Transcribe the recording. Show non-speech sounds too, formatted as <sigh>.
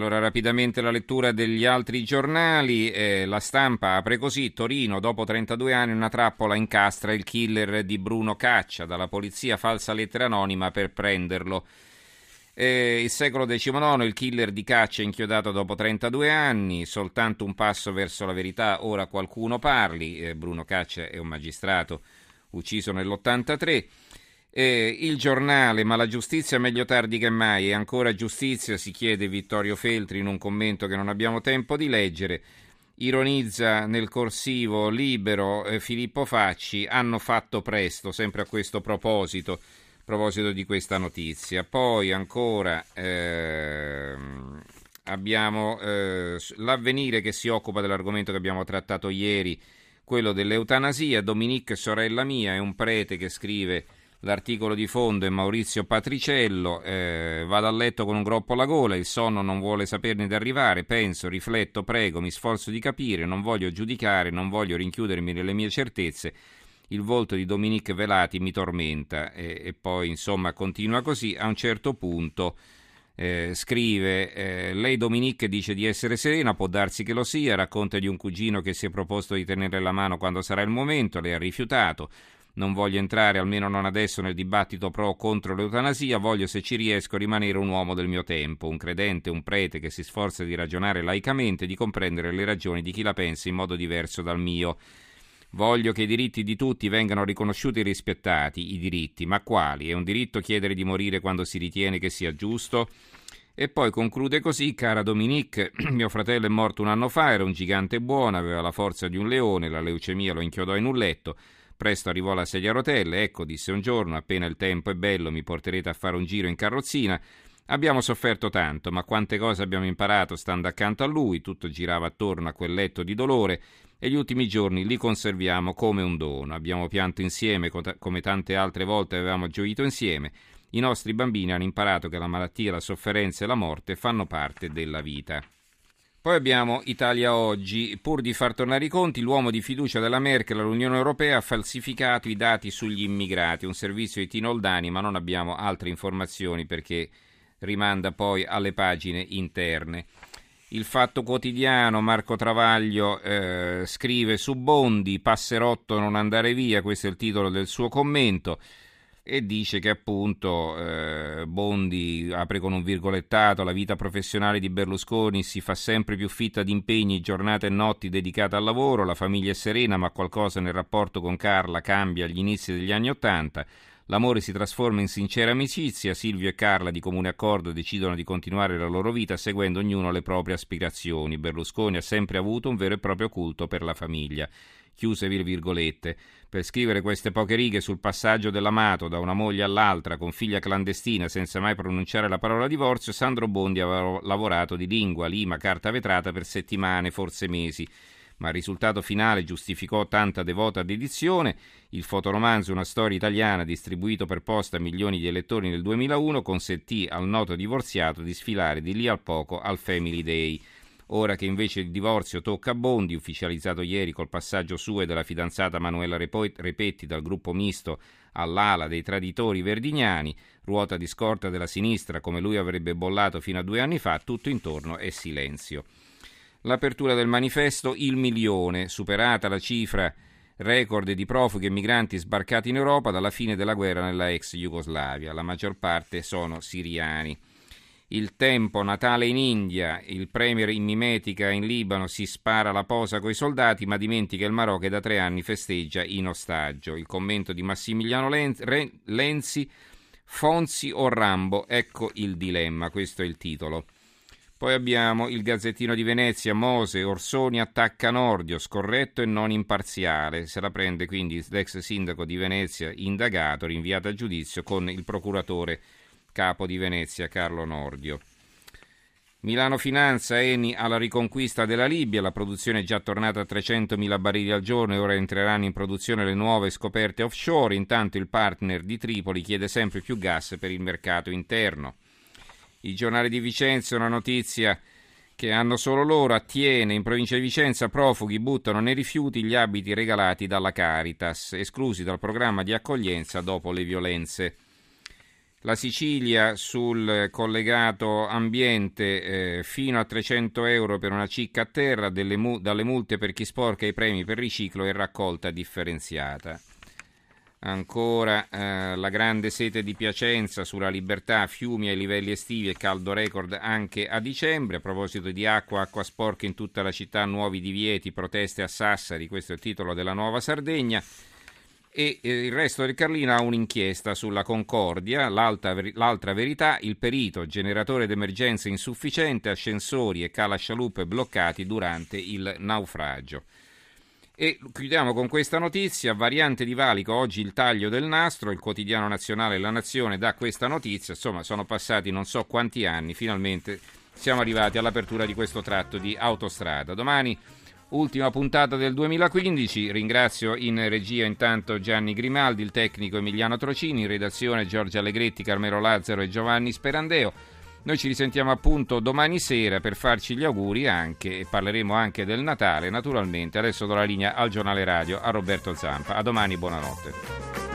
Allora, rapidamente la lettura degli altri giornali. Eh, la stampa apre così: Torino, dopo 32 anni, una trappola incastra il killer di Bruno Caccia. Dalla polizia falsa lettera anonima per prenderlo. Eh, il secolo XIX, il killer di Caccia inchiodato dopo 32 anni, soltanto un passo verso la verità, ora qualcuno parli. Eh, Bruno Caccia è un magistrato ucciso nell'83. Eh, il giornale, ma la giustizia meglio tardi che mai, e ancora giustizia, si chiede Vittorio Feltri in un commento che non abbiamo tempo di leggere. Ironizza nel corsivo libero eh, Filippo Facci, hanno fatto presto, sempre a questo proposito, a proposito di questa notizia. Poi ancora eh, abbiamo l'avvenire che si occupa dell'argomento che abbiamo trattato ieri, quello dell'eutanasia. Dominique, sorella mia, è un prete che scrive L'articolo di fondo è Maurizio Patriciello, eh, vado a letto con un groppo alla gola, il sonno non vuole saperne di arrivare, penso, rifletto, prego, mi sforzo di capire, non voglio giudicare, non voglio rinchiudermi nelle mie certezze. Il volto di Dominique Velati mi tormenta e, e poi insomma continua così. A un certo punto eh, scrive: eh, Lei, Dominique, dice di essere serena, può darsi che lo sia. Racconta di un cugino che si è proposto di tenere la mano quando sarà il momento, lei ha rifiutato. Non voglio entrare, almeno non adesso, nel dibattito pro o contro l'eutanasia, voglio, se ci riesco, rimanere un uomo del mio tempo, un credente, un prete che si sforza di ragionare laicamente, di comprendere le ragioni di chi la pensa in modo diverso dal mio. Voglio che i diritti di tutti vengano riconosciuti e rispettati, i diritti, ma quali? È un diritto chiedere di morire quando si ritiene che sia giusto? E poi conclude così, cara Dominique, <clears throat> mio fratello è morto un anno fa, era un gigante buono, aveva la forza di un leone, la leucemia lo inchiodò in un letto. Presto arrivò la sedia a rotelle, ecco, disse un giorno, appena il tempo è bello mi porterete a fare un giro in carrozzina. Abbiamo sofferto tanto, ma quante cose abbiamo imparato stando accanto a lui, tutto girava attorno a quel letto di dolore e gli ultimi giorni li conserviamo come un dono. Abbiamo pianto insieme come tante altre volte avevamo gioito insieme. I nostri bambini hanno imparato che la malattia, la sofferenza e la morte fanno parte della vita. Poi abbiamo Italia Oggi. Pur di far tornare i conti, l'uomo di fiducia della Merkel all'Unione Europea ha falsificato i dati sugli immigrati. Un servizio di Tino Oldani, ma non abbiamo altre informazioni perché rimanda poi alle pagine interne. Il Fatto Quotidiano, Marco Travaglio eh, scrive su Bondi, passerotto non andare via, questo è il titolo del suo commento e dice che appunto eh, Bondi apre con un virgolettato la vita professionale di Berlusconi si fa sempre più fitta di impegni, giornate e notti dedicate al lavoro, la famiglia è serena ma qualcosa nel rapporto con Carla cambia agli inizi degli anni Ottanta. L'amore si trasforma in sincera amicizia, Silvio e Carla di comune accordo decidono di continuare la loro vita seguendo ognuno le proprie aspirazioni. Berlusconi ha sempre avuto un vero e proprio culto per la famiglia chiuse virgolette. Per scrivere queste poche righe sul passaggio dell'amato da una moglie all'altra con figlia clandestina senza mai pronunciare la parola divorzio, Sandro Bondi aveva lavorato di lingua, lima, carta vetrata per settimane, forse mesi ma il risultato finale giustificò tanta devota dedizione. Il fotoromanzo Una storia italiana, distribuito per posta a milioni di elettori nel 2001, consentì al noto divorziato di sfilare di lì al poco al Family Day. Ora che invece il divorzio tocca a Bondi, ufficializzato ieri col passaggio suo e della fidanzata Manuela Repetti dal gruppo misto all'ala dei traditori verdignani, ruota di scorta della sinistra come lui avrebbe bollato fino a due anni fa, tutto intorno è silenzio. L'apertura del manifesto Il milione, superata la cifra record di profughi e migranti sbarcati in Europa dalla fine della guerra nella ex Jugoslavia. La maggior parte sono siriani. Il tempo, Natale in India, il premier in mimetica in Libano si spara la posa coi soldati ma dimentica il Marò che da tre anni festeggia in ostaggio. Il commento di Massimiliano Lenzi, Fonzi o Rambo, ecco il dilemma, questo è il titolo. Poi abbiamo il Gazzettino di Venezia, Mose, Orsoni attacca Nordio, scorretto e non imparziale. Se la prende quindi l'ex sindaco di Venezia indagato, rinviato a giudizio con il procuratore capo di Venezia Carlo Nordio. Milano Finanza, Eni alla riconquista della Libia, la produzione è già tornata a 300.000 barili al giorno e ora entreranno in produzione le nuove scoperte offshore, intanto il partner di Tripoli chiede sempre più gas per il mercato interno. Il giornale di Vicenza, una notizia che hanno solo loro, attiene in provincia di Vicenza, profughi buttano nei rifiuti gli abiti regalati dalla Caritas, esclusi dal programma di accoglienza dopo le violenze. La Sicilia sul collegato ambiente eh, fino a 300 euro per una cicca a terra, mu- dalle multe per chi sporca i premi per riciclo e raccolta differenziata. Ancora eh, la grande sete di Piacenza sulla libertà, fiumi ai livelli estivi e caldo record anche a dicembre. A proposito di acqua, acqua sporca in tutta la città, nuovi divieti, proteste a Sassari, questo è il titolo della nuova Sardegna. E eh, il resto del Carlino ha un'inchiesta sulla Concordia, l'altra verità, il perito, generatore d'emergenza insufficiente, ascensori e calascialuppe bloccati durante il naufragio. E chiudiamo con questa notizia, variante di valico, oggi il taglio del nastro, il quotidiano nazionale La Nazione dà questa notizia, insomma sono passati non so quanti anni, finalmente siamo arrivati all'apertura di questo tratto di autostrada. Domani ultima puntata del 2015, ringrazio in regia intanto Gianni Grimaldi, il tecnico Emiliano Trocini, in redazione Giorgia Allegretti, Carmelo Lazzaro e Giovanni Sperandeo. Noi ci risentiamo appunto domani sera per farci gli auguri anche e parleremo anche del Natale, naturalmente. Adesso do la linea al giornale radio a Roberto Zampa. A domani, buonanotte.